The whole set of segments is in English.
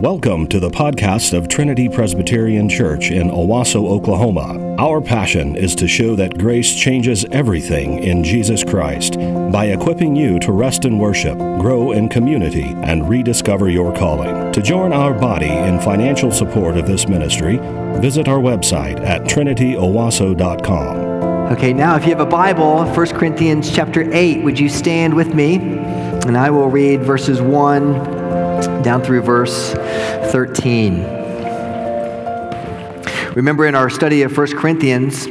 Welcome to the podcast of Trinity Presbyterian Church in Owasso, Oklahoma. Our passion is to show that grace changes everything in Jesus Christ by equipping you to rest in worship, grow in community, and rediscover your calling. To join our body in financial support of this ministry, visit our website at trinityowasso.com. Okay, now if you have a Bible, 1 Corinthians chapter 8, would you stand with me? And I will read verses 1 down through verse 13. Remember in our study of 1 Corinthians,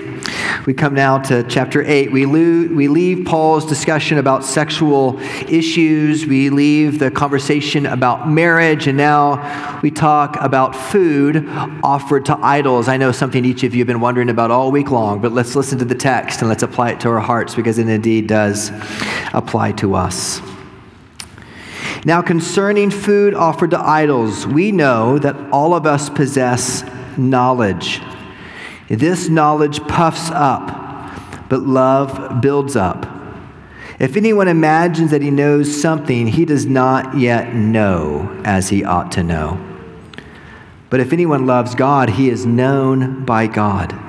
we come now to chapter 8. We, we leave Paul's discussion about sexual issues. We leave the conversation about marriage. And now we talk about food offered to idols. I know something each of you have been wondering about all week long, but let's listen to the text and let's apply it to our hearts because it indeed does apply to us. Now, concerning food offered to idols, we know that all of us possess knowledge. This knowledge puffs up, but love builds up. If anyone imagines that he knows something, he does not yet know as he ought to know. But if anyone loves God, he is known by God.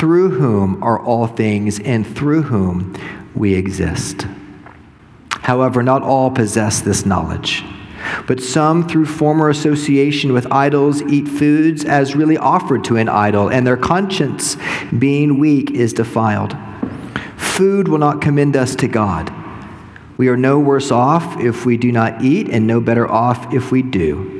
through whom are all things and through whom we exist. However, not all possess this knowledge. But some, through former association with idols, eat foods as really offered to an idol, and their conscience, being weak, is defiled. Food will not commend us to God. We are no worse off if we do not eat, and no better off if we do.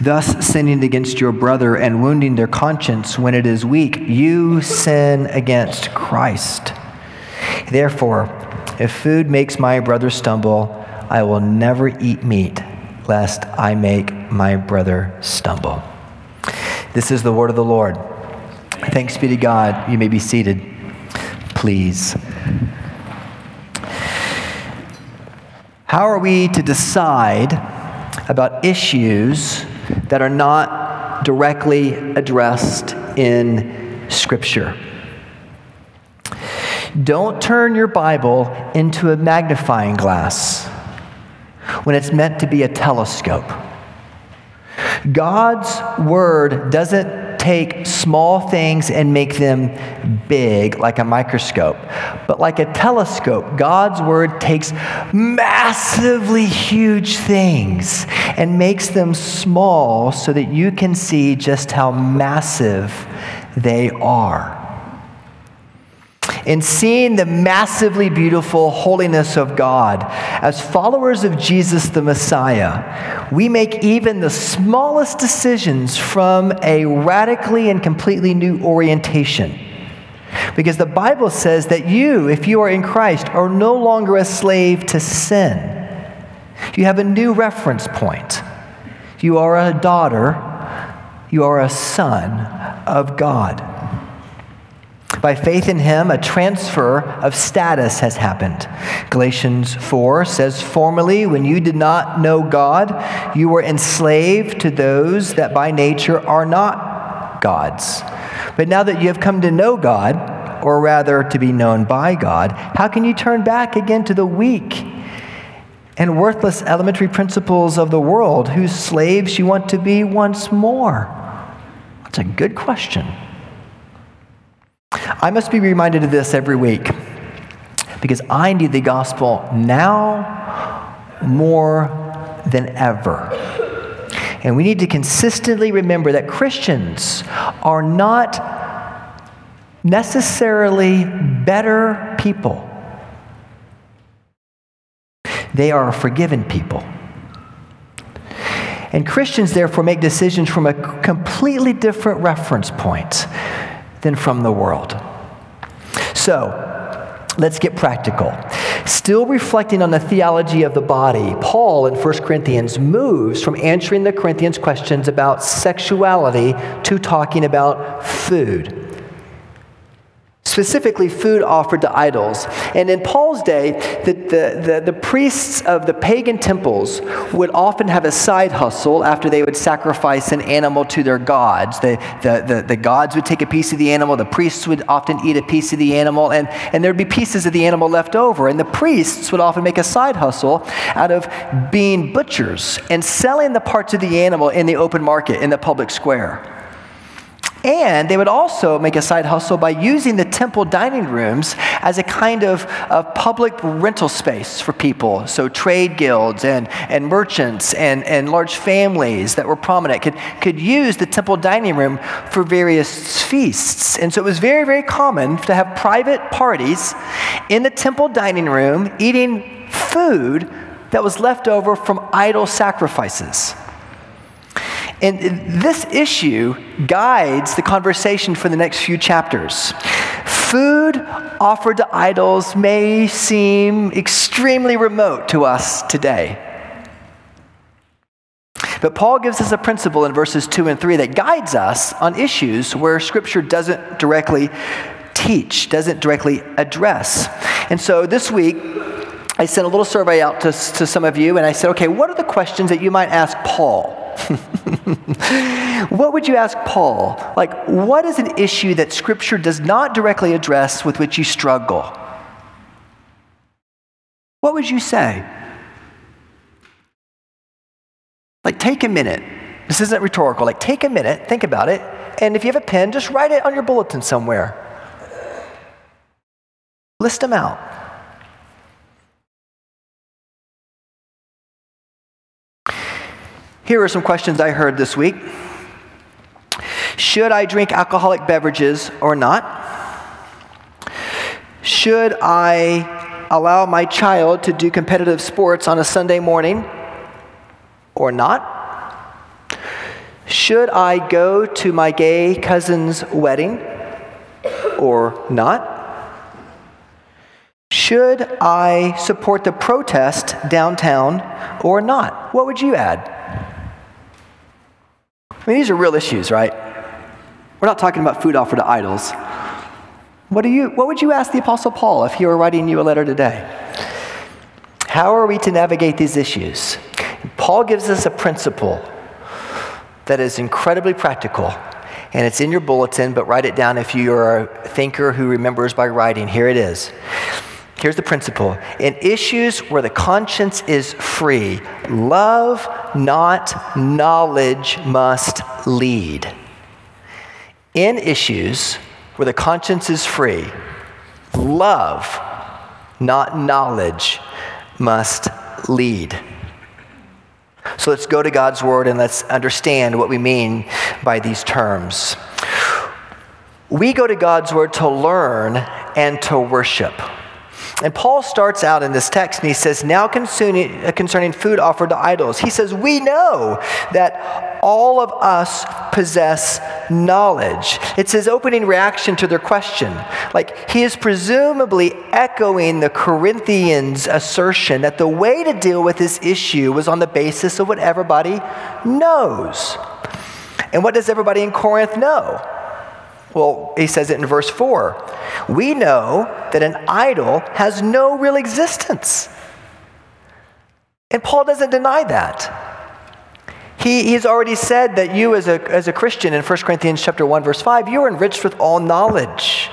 thus sinning against your brother and wounding their conscience when it is weak, you sin against Christ. Therefore, if food makes my brother stumble, I will never eat meat, lest I make my brother stumble. This is the word of the Lord. Thanks be to God. You may be seated, please. How are we to decide about issues that are not directly addressed in Scripture. Don't turn your Bible into a magnifying glass when it's meant to be a telescope. God's Word doesn't take small things and make them big like a microscope. But like a telescope, God's word takes massively huge things and makes them small so that you can see just how massive they are in seeing the massively beautiful holiness of God, as followers of Jesus the Messiah, we make even the smallest decisions from a radically and completely new orientation. Because the Bible says that you, if you are in Christ, are no longer a slave to sin. You have a new reference point. You are a daughter, you are a son of God. By faith in him, a transfer of status has happened. Galatians 4 says, Formerly, when you did not know God, you were enslaved to those that by nature are not God's. But now that you have come to know God, or rather to be known by God, how can you turn back again to the weak and worthless elementary principles of the world whose slaves you want to be once more? That's a good question. I must be reminded of this every week because I need the gospel now more than ever. And we need to consistently remember that Christians are not necessarily better people, they are forgiven people. And Christians, therefore, make decisions from a completely different reference point than from the world. So, let's get practical. Still reflecting on the theology of the body, Paul in 1 Corinthians moves from answering the Corinthians' questions about sexuality to talking about food specifically food offered to idols. And in Paul's day, the, the, the, the, priests of the pagan temples would often have a side hustle after they would sacrifice an animal to their gods. The, the, the, the gods would take a piece of the animal, the priests would often eat a piece of the animal, and, and there'd be pieces of the animal left over. And the priests would often make a side hustle out of being butchers and selling the parts of the animal in the open market, in the public square. And they would also make a side hustle by using the temple dining rooms as a kind of, of public rental space for people. So, trade guilds and, and merchants and, and large families that were prominent could, could use the temple dining room for various feasts. And so, it was very, very common to have private parties in the temple dining room eating food that was left over from idol sacrifices. And this issue guides the conversation for the next few chapters. Food offered to idols may seem extremely remote to us today. But Paul gives us a principle in verses 2 and 3 that guides us on issues where Scripture doesn't directly teach, doesn't directly address. And so this week, I sent a little survey out to, to some of you, and I said, okay, what are the questions that you might ask Paul? what would you ask Paul? Like, what is an issue that Scripture does not directly address with which you struggle? What would you say? Like, take a minute. This isn't rhetorical. Like, take a minute, think about it, and if you have a pen, just write it on your bulletin somewhere. List them out. Here are some questions I heard this week Should I drink alcoholic beverages or not? Should I allow my child to do competitive sports on a Sunday morning or not? Should I go to my gay cousin's wedding or not? Should I support the protest downtown or not? What would you add? I mean, these are real issues, right? We're not talking about food offered to idols. What, do you, what would you ask the Apostle Paul if he were writing you a letter today? How are we to navigate these issues? Paul gives us a principle that is incredibly practical, and it's in your bulletin, but write it down if you are a thinker who remembers by writing. Here it is. Here's the principle in issues where the conscience is free, love, not knowledge, must lead. In issues where the conscience is free, love, not knowledge, must lead. So let's go to God's word and let's understand what we mean by these terms. We go to God's word to learn and to worship. And Paul starts out in this text and he says, Now concerning, uh, concerning food offered to idols, he says, We know that all of us possess knowledge. It's his opening reaction to their question. Like he is presumably echoing the Corinthians' assertion that the way to deal with this issue was on the basis of what everybody knows. And what does everybody in Corinth know? Well, he says it in verse 4. We know that an idol has no real existence. And Paul doesn't deny that. He, he's already said that you, as a, as a Christian, in 1 Corinthians chapter 1, verse 5, you are enriched with all knowledge.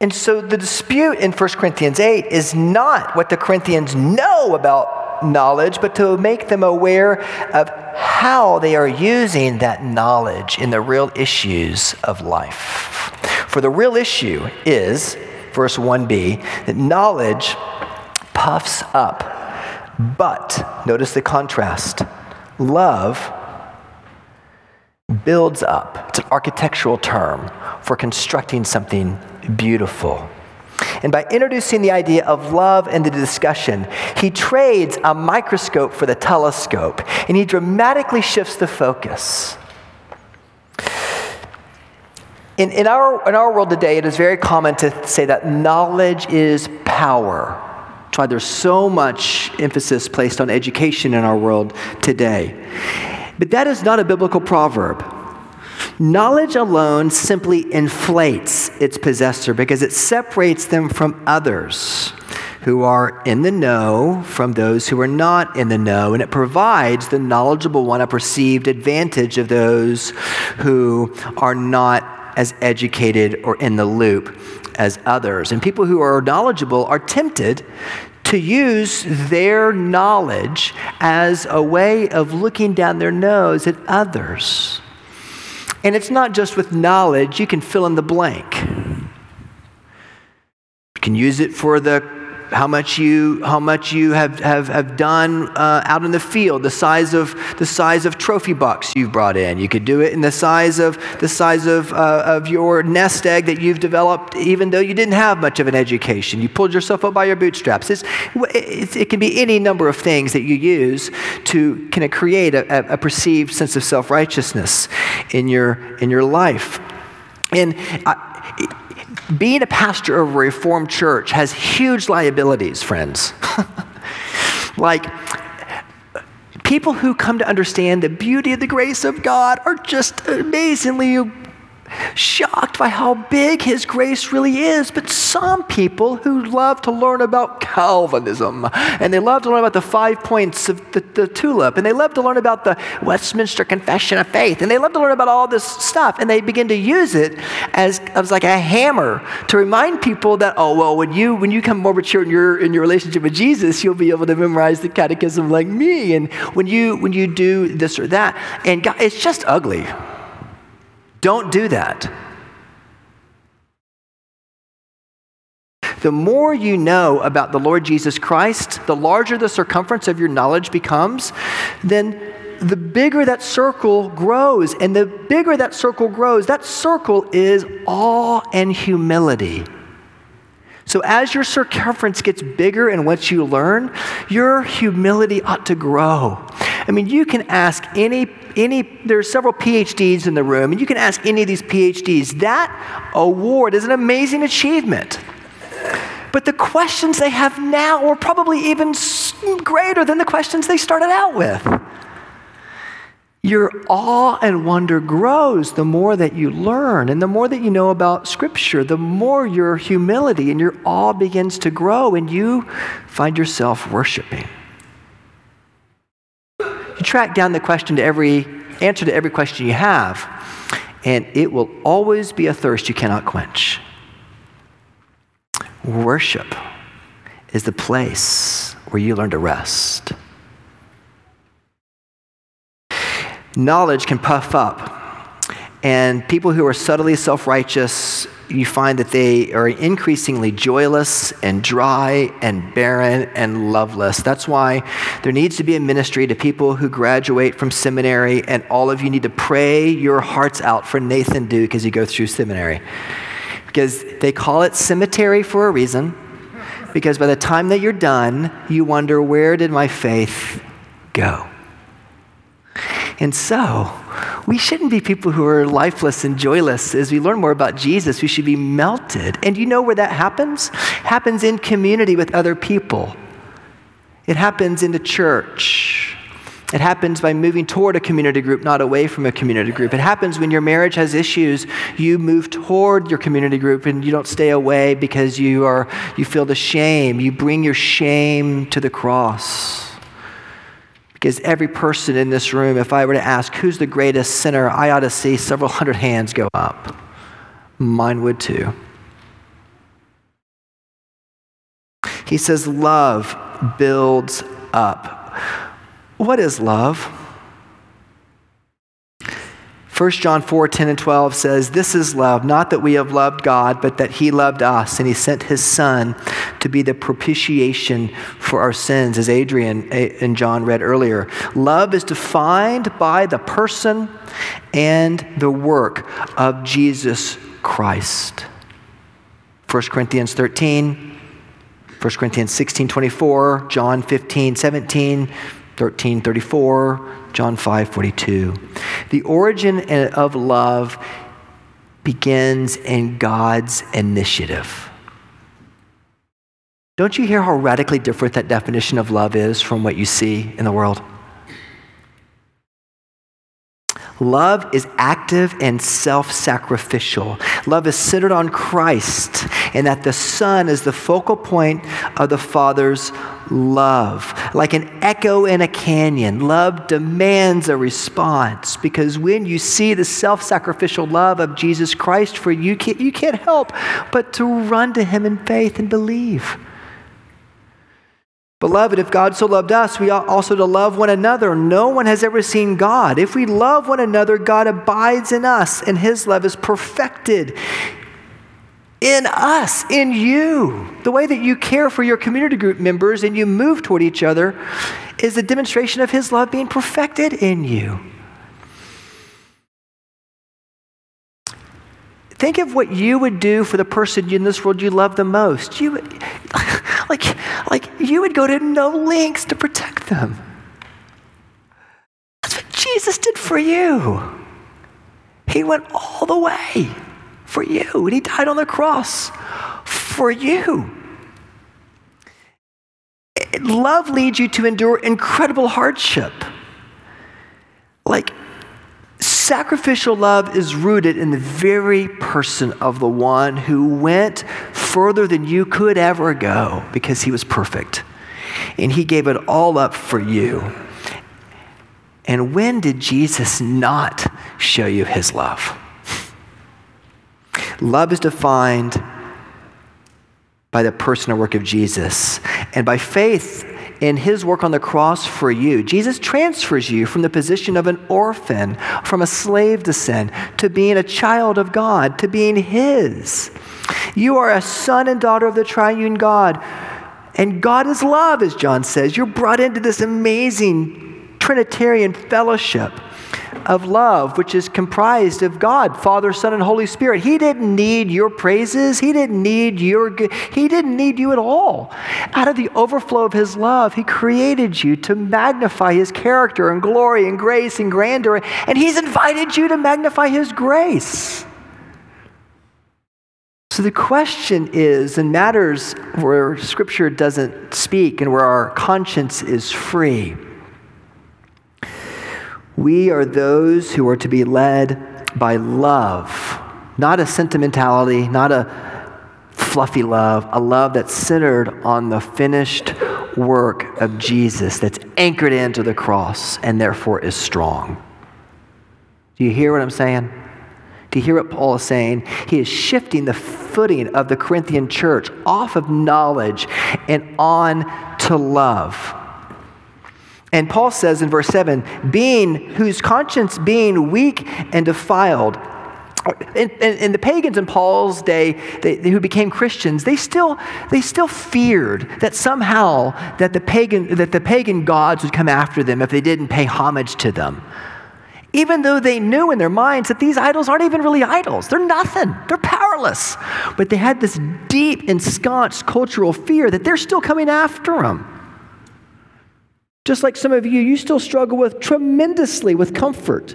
And so the dispute in 1 Corinthians 8 is not what the Corinthians know about knowledge, but to make them aware of how they are using that knowledge in the real issues of life. For the real issue is, verse 1b, that knowledge puffs up, but, notice the contrast, love builds up. It's an architectural term for constructing something beautiful. And by introducing the idea of love into the discussion, he trades a microscope for the telescope and he dramatically shifts the focus. In, in, our, in our world today, it is very common to say that knowledge is power. That's why there's so much emphasis placed on education in our world today. But that is not a biblical proverb. Knowledge alone simply inflates its possessor because it separates them from others who are in the know from those who are not in the know, and it provides the knowledgeable one a perceived advantage of those who are not as educated or in the loop as others. And people who are knowledgeable are tempted to use their knowledge as a way of looking down their nose at others. And it's not just with knowledge, you can fill in the blank. You can use it for the how much you how much you have have, have done uh, out in the field the size of the size of trophy bucks you've brought in. You could do it in the size of the size of uh, of your nest egg that you've developed even though you didn't have much of an education. You pulled yourself up by your bootstraps. It's, it's, it can be any number of things that you use to kind of create a, a perceived sense of self-righteousness in your in your life. And I, being a pastor of a Reformed church has huge liabilities, friends. like, people who come to understand the beauty of the grace of God are just amazingly shocked by how big His grace really is. But some people who love to learn about Calvinism, and they love to learn about the five points of the, the, tulip, and they love to learn about the Westminster Confession of Faith, and they love to learn about all this stuff, and they begin to use it as, as like a hammer to remind people that, oh, well, when you, when you come more mature in your, in your relationship with Jesus, you'll be able to memorize the catechism like me. And when you, when you do this or that, and God, it's just ugly. Don't do that. The more you know about the Lord Jesus Christ, the larger the circumference of your knowledge becomes, then the bigger that circle grows. And the bigger that circle grows, that circle is awe and humility. So, as your circumference gets bigger in what you learn, your humility ought to grow. I mean, you can ask any, any, there are several PhDs in the room, and you can ask any of these PhDs. That award is an amazing achievement. But the questions they have now are probably even greater than the questions they started out with. Your awe and wonder grows the more that you learn, and the more that you know about Scripture, the more your humility and your awe begins to grow, and you find yourself worshiping. You track down the question to every answer to every question you have, and it will always be a thirst you cannot quench. Worship is the place where you learn to rest. Knowledge can puff up, and people who are subtly self righteous you find that they are increasingly joyless and dry and barren and loveless. That's why there needs to be a ministry to people who graduate from seminary, and all of you need to pray your hearts out for Nathan Duke as you go through seminary. Because they call it cemetery for a reason, because by the time that you're done, you wonder, where did my faith go? And so, we shouldn't be people who are lifeless and joyless. As we learn more about Jesus, we should be melted. And you know where that happens? Happens in community with other people. It happens in the church. It happens by moving toward a community group, not away from a community group. It happens when your marriage has issues, you move toward your community group and you don't stay away because you are you feel the shame. You bring your shame to the cross. Because every person in this room, if I were to ask who's the greatest sinner, I ought to see several hundred hands go up. Mine would too. He says, Love builds up. What is love? 1 John 4 10 and 12 says, This is love, not that we have loved God, but that He loved us, and He sent His Son to be the propitiation for our sins, as Adrian and John read earlier. Love is defined by the person and the work of Jesus Christ. 1 Corinthians 13, 1 Corinthians 16 24, John 15 17, 13 34, John 5 42. The origin of love begins in God's initiative. Don't you hear how radically different that definition of love is from what you see in the world? Love is active and self sacrificial. Love is centered on Christ, and that the Son is the focal point of the Father's love. Like an echo in a canyon, love demands a response because when you see the self sacrificial love of Jesus Christ for you, you can't help but to run to Him in faith and believe. Beloved, if God so loved us, we ought also to love one another. No one has ever seen God. If we love one another, God abides in us, and his love is perfected in us, in you. The way that you care for your community group members and you move toward each other is a demonstration of his love being perfected in you. Think of what you would do for the person in this world you love the most. You like, like you would go to no lengths to protect them. That's what Jesus did for you. He went all the way for you, and He died on the cross for you. Love leads you to endure incredible hardship. Like, Sacrificial love is rooted in the very person of the one who went further than you could ever go because he was perfect. And he gave it all up for you. And when did Jesus not show you his love? Love is defined by the person and work of Jesus. And by faith, in his work on the cross for you. Jesus transfers you from the position of an orphan, from a slave to sin, to being a child of God, to being his. You are a son and daughter of the triune God. And God is love, as John says. You're brought into this amazing Trinitarian fellowship of love, which is comprised of God, Father, Son, and Holy Spirit. He didn't need your praises. He didn't need your He didn't need you at all. Out of the overflow of His love, He created you to magnify His character and glory and grace and grandeur, and He's invited you to magnify His grace. So the question is, in matters where Scripture doesn't speak and where our conscience is free, we are those who are to be led by love, not a sentimentality, not a fluffy love, a love that's centered on the finished work of Jesus, that's anchored into the cross and therefore is strong. Do you hear what I'm saying? Do you hear what Paul is saying? He is shifting the footing of the Corinthian church off of knowledge and on to love. And Paul says in verse 7 being whose conscience being weak and defiled. In, in, in the pagans in Paul's day, they, they, who became Christians, they still, they still feared that somehow that the, pagan, that the pagan gods would come after them if they didn't pay homage to them. Even though they knew in their minds that these idols aren't even really idols, they're nothing, they're powerless. But they had this deep, ensconced cultural fear that they're still coming after them. Just like some of you, you still struggle with tremendously with comfort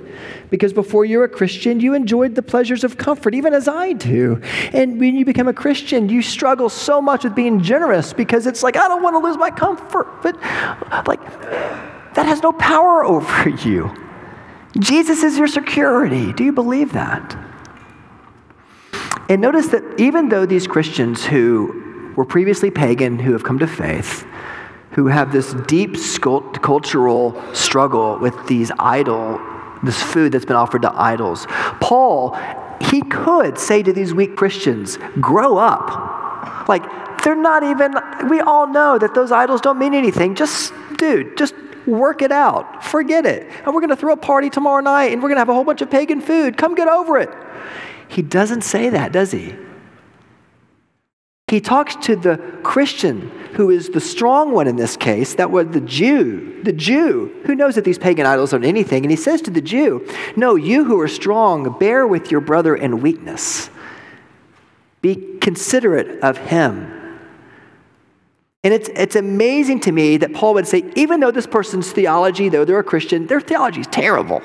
because before you're a Christian, you enjoyed the pleasures of comfort, even as I do. And when you become a Christian, you struggle so much with being generous because it's like, I don't want to lose my comfort. But, like, that has no power over you. Jesus is your security. Do you believe that? And notice that even though these Christians who were previously pagan, who have come to faith, who have this deep cultural struggle with these idol, this food that's been offered to idols. Paul, he could say to these weak Christians, grow up. Like, they're not even, we all know that those idols don't mean anything. Just, dude, just work it out. Forget it. And we're going to throw a party tomorrow night and we're going to have a whole bunch of pagan food. Come get over it. He doesn't say that, does he? He talks to the Christian who is the strong one in this case, that was the Jew, the Jew who knows that these pagan idols aren't anything. And he says to the Jew, No, you who are strong, bear with your brother in weakness. Be considerate of him. And it's, it's amazing to me that Paul would say, even though this person's theology, though they're a Christian, their theology is terrible.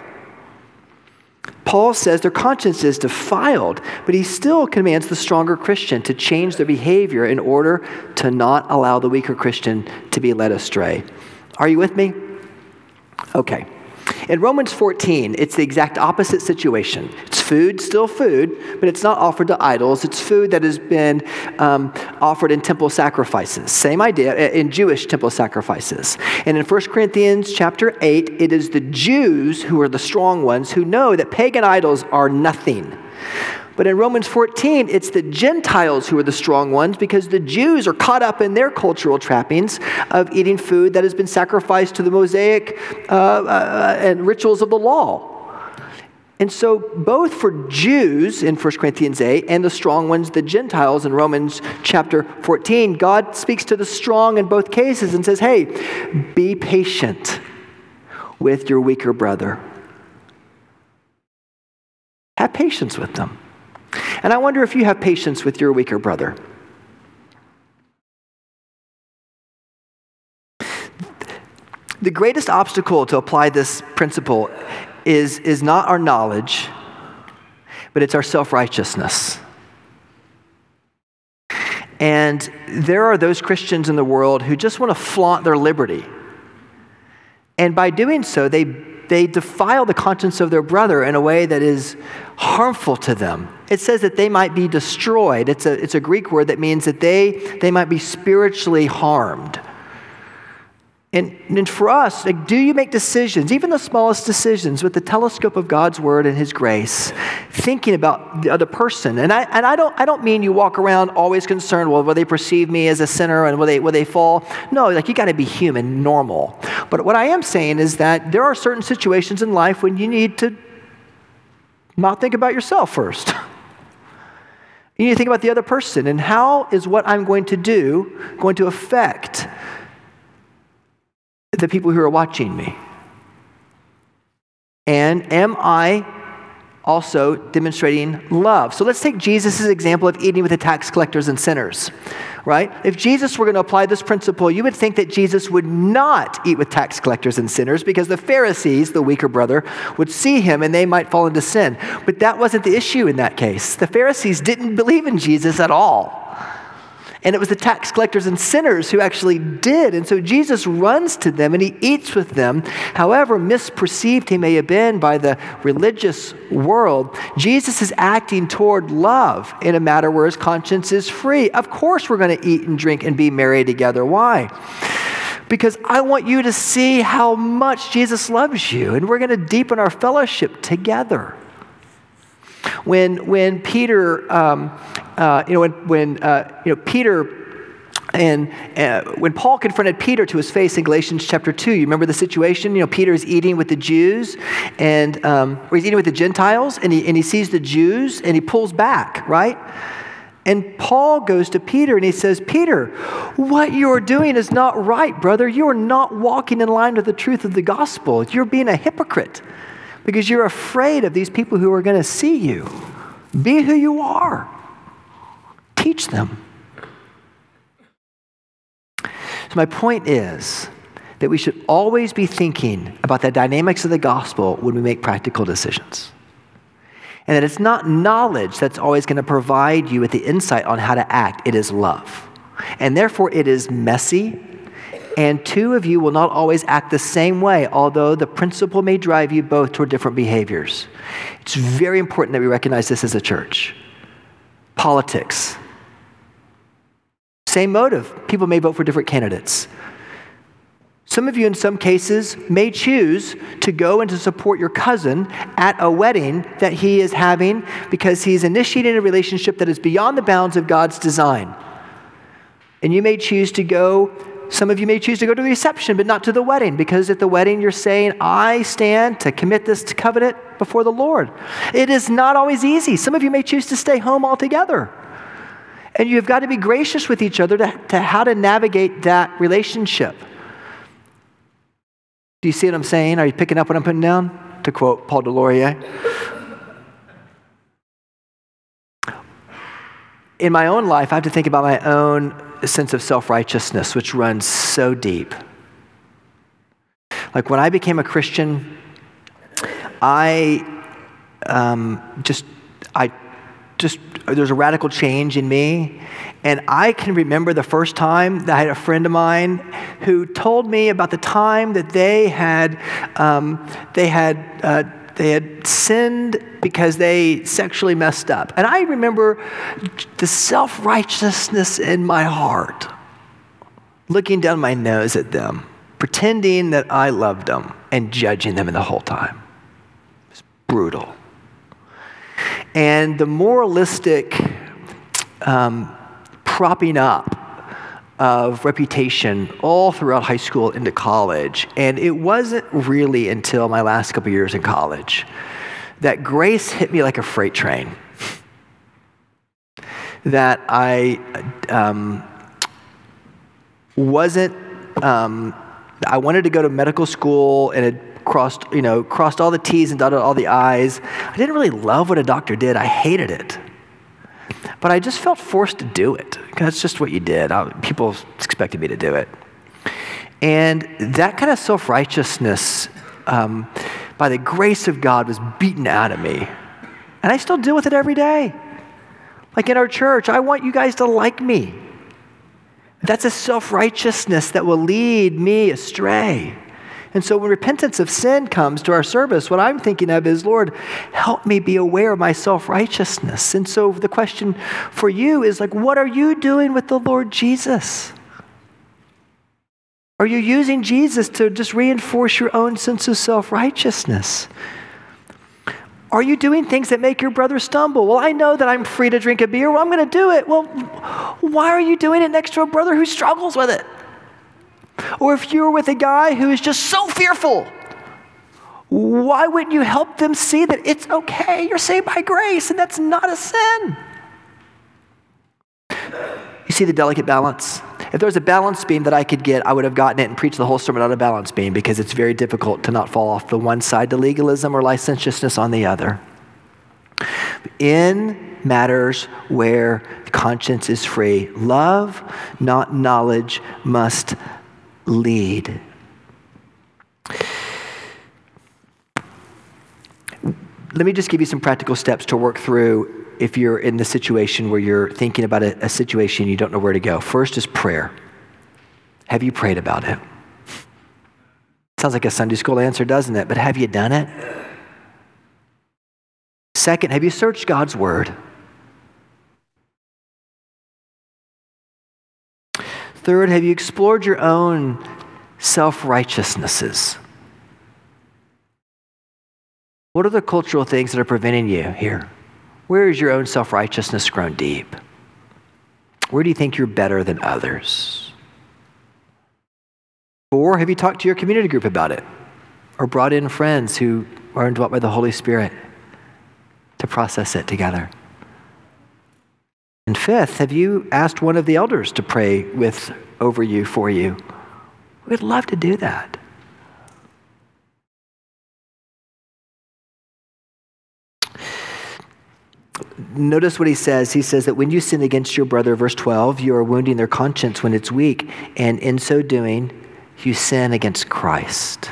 Paul says their conscience is defiled, but he still commands the stronger Christian to change their behavior in order to not allow the weaker Christian to be led astray. Are you with me? Okay. In Romans 14, it's the exact opposite situation. It's food, still food, but it's not offered to idols. It's food that has been um, offered in temple sacrifices. Same idea uh, in Jewish temple sacrifices. And in 1 Corinthians chapter 8, it is the Jews who are the strong ones who know that pagan idols are nothing. But in Romans 14, it's the Gentiles who are the strong ones because the Jews are caught up in their cultural trappings of eating food that has been sacrificed to the Mosaic uh, uh, and rituals of the law. And so, both for Jews in 1 Corinthians 8 and the strong ones, the Gentiles in Romans chapter 14, God speaks to the strong in both cases and says, Hey, be patient with your weaker brother. Have patience with them. And I wonder if you have patience with your weaker brother. The greatest obstacle to apply this principle is, is not our knowledge, but it's our self righteousness. And there are those Christians in the world who just want to flaunt their liberty. And by doing so, they they defile the conscience of their brother in a way that is harmful to them. It says that they might be destroyed. It's a, it's a Greek word that means that they, they might be spiritually harmed. And, and for us, like, do you make decisions, even the smallest decisions, with the telescope of God's word and his grace, thinking about the other person? And I, and I, don't, I don't mean you walk around always concerned, well, will they perceive me as a sinner and will they, will they fall? No, like you got to be human, normal. But what I am saying is that there are certain situations in life when you need to not think about yourself first. You need to think about the other person and how is what I'm going to do going to affect the people who are watching me? And am I also demonstrating love? So let's take Jesus' example of eating with the tax collectors and sinners, right? If Jesus were going to apply this principle, you would think that Jesus would not eat with tax collectors and sinners because the Pharisees, the weaker brother, would see him and they might fall into sin. But that wasn't the issue in that case. The Pharisees didn't believe in Jesus at all. And it was the tax collectors and sinners who actually did. And so Jesus runs to them and he eats with them. However misperceived he may have been by the religious world, Jesus is acting toward love in a matter where his conscience is free. Of course, we're going to eat and drink and be merry together. Why? Because I want you to see how much Jesus loves you, and we're going to deepen our fellowship together. When, when Peter, um, uh, you know, when, when uh, you know, Peter and uh, when Paul confronted Peter to his face in Galatians chapter 2, you remember the situation? You know, Peter is eating with the Jews, and um, or he's eating with the Gentiles, and he, and he sees the Jews, and he pulls back, right? And Paul goes to Peter and he says, Peter, what you're doing is not right, brother. You are not walking in line with the truth of the gospel. You're being a hypocrite because you're afraid of these people who are going to see you. Be who you are, teach them. So, my point is that we should always be thinking about the dynamics of the gospel when we make practical decisions. And that it's not knowledge that's always going to provide you with the insight on how to act, it is love. And therefore, it is messy and two of you will not always act the same way, although the principle may drive you both toward different behaviors. It's very important that we recognize this as a church. Politics. Same motive. People may vote for different candidates. Some of you, in some cases, may choose to go and to support your cousin at a wedding that he is having because he's initiating a relationship that is beyond the bounds of God's design. And you may choose to go some of you may choose to go to the reception, but not to the wedding, because at the wedding you're saying, I stand to commit this covenant before the Lord. It is not always easy. Some of you may choose to stay home altogether. And you've got to be gracious with each other to, to how to navigate that relationship. Do you see what I'm saying? Are you picking up what I'm putting down? To quote Paul Delorier. In my own life, I have to think about my own sense of self righteousness, which runs so deep. Like when I became a Christian, I um, just, I just, there's a radical change in me. And I can remember the first time that I had a friend of mine who told me about the time that they had, um, they had, uh, they had sinned because they sexually messed up. And I remember the self righteousness in my heart, looking down my nose at them, pretending that I loved them, and judging them the whole time. It was brutal. And the moralistic um, propping up of reputation all throughout high school into college. And it wasn't really until my last couple years in college that grace hit me like a freight train. that I um, wasn't, um, I wanted to go to medical school and had crossed, you know, crossed all the T's and dotted all the I's. I didn't really love what a doctor did. I hated it. But I just felt forced to do it. That's just what you did. I, people expected me to do it. And that kind of self righteousness, um, by the grace of God, was beaten out of me. And I still deal with it every day. Like in our church, I want you guys to like me. That's a self righteousness that will lead me astray. And so when repentance of sin comes to our service, what I'm thinking of is, Lord, help me be aware of my self righteousness. And so the question for you is like, what are you doing with the Lord Jesus? Are you using Jesus to just reinforce your own sense of self righteousness? Are you doing things that make your brother stumble? Well, I know that I'm free to drink a beer. Well, I'm going to do it. Well, why are you doing it next to a brother who struggles with it? Or if you're with a guy who is just so fearful, why wouldn't you help them see that it's okay? You're saved by grace and that's not a sin. You see the delicate balance? If there was a balance beam that I could get, I would have gotten it and preached the whole sermon on a balance beam because it's very difficult to not fall off the one side to legalism or licentiousness on the other. In matters where conscience is free, love, not knowledge, must lead. Let me just give you some practical steps to work through if you're in the situation where you're thinking about a, a situation you don't know where to go. First is prayer. Have you prayed about it? Sounds like a Sunday school answer, doesn't it? But have you done it? Second, have you searched God's word? Third, have you explored your own self righteousnesses? What are the cultural things that are preventing you here? Where is your own self righteousness grown deep? Where do you think you're better than others? Or have you talked to your community group about it? Or brought in friends who are indwelt by the Holy Spirit to process it together? And fifth, have you asked one of the elders to pray with over you for you? We'd love to do that. Notice what he says. He says that when you sin against your brother, verse 12, you are wounding their conscience when it's weak, and in so doing, you sin against Christ.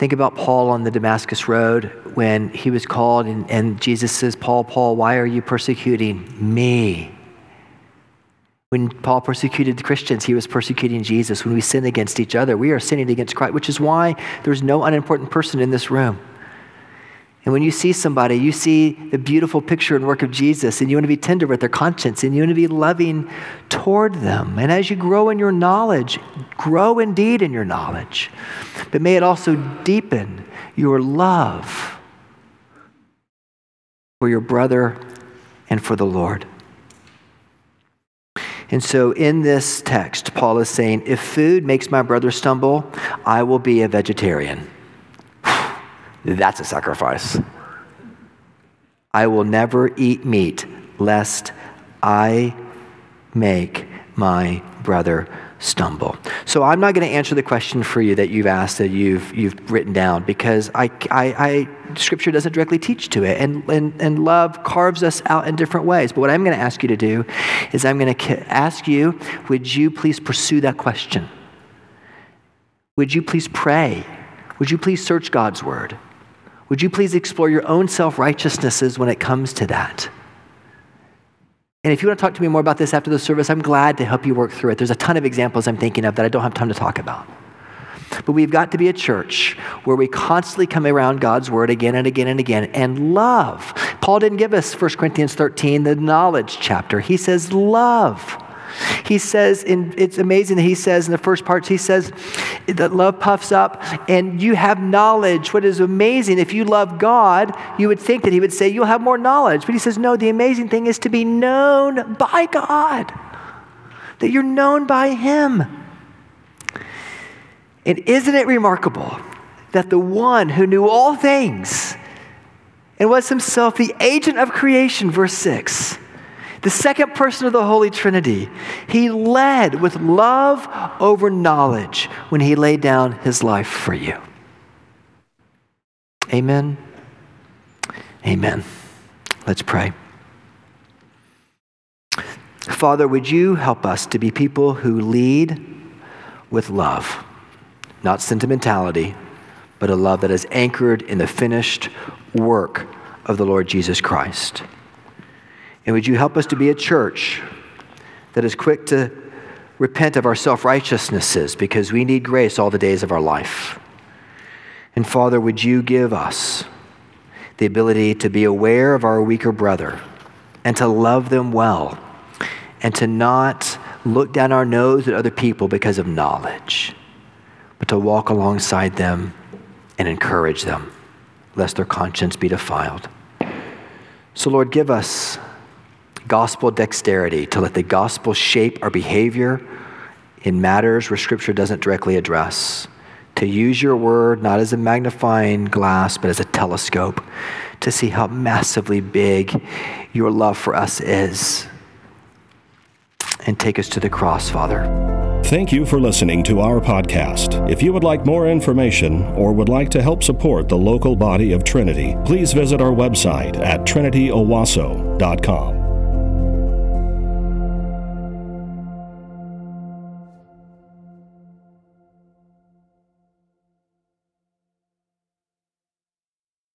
Think about Paul on the Damascus Road when he was called, and, and Jesus says, Paul, Paul, why are you persecuting me? When Paul persecuted the Christians, he was persecuting Jesus. When we sin against each other, we are sinning against Christ, which is why there's no unimportant person in this room. And when you see somebody, you see the beautiful picture and work of Jesus, and you want to be tender with their conscience, and you want to be loving toward them. And as you grow in your knowledge, grow indeed in your knowledge, but may it also deepen your love for your brother and for the Lord. And so in this text, Paul is saying, if food makes my brother stumble, I will be a vegetarian. That's a sacrifice. I will never eat meat lest I make my brother stumble. So I'm not going to answer the question for you that you've asked that you've you've written down because I, I, I Scripture doesn't directly teach to it, and, and and love carves us out in different ways. But what I'm going to ask you to do is I'm going to ask you, would you please pursue that question? Would you please pray? Would you please search God's word? Would you please explore your own self righteousnesses when it comes to that? And if you want to talk to me more about this after the service, I'm glad to help you work through it. There's a ton of examples I'm thinking of that I don't have time to talk about. But we've got to be a church where we constantly come around God's word again and again and again and love. Paul didn't give us 1 Corinthians 13, the knowledge chapter. He says, love. He says, and it's amazing that he says in the first parts, he says that love puffs up and you have knowledge. What is amazing, if you love God, you would think that he would say, you'll have more knowledge. But he says, no, the amazing thing is to be known by God, that you're known by him. And isn't it remarkable that the one who knew all things and was himself the agent of creation, verse 6, the second person of the Holy Trinity, he led with love over knowledge when he laid down his life for you. Amen. Amen. Let's pray. Father, would you help us to be people who lead with love, not sentimentality, but a love that is anchored in the finished work of the Lord Jesus Christ? And would you help us to be a church that is quick to repent of our self righteousnesses because we need grace all the days of our life? And Father, would you give us the ability to be aware of our weaker brother and to love them well and to not look down our nose at other people because of knowledge, but to walk alongside them and encourage them, lest their conscience be defiled. So, Lord, give us gospel dexterity, to let the gospel shape our behavior in matters where Scripture doesn't directly address. To use your word not as a magnifying glass, but as a telescope to see how massively big your love for us is. And take us to the cross, Father. Thank you for listening to our podcast. If you would like more information or would like to help support the local body of Trinity, please visit our website at trinityowasso.com.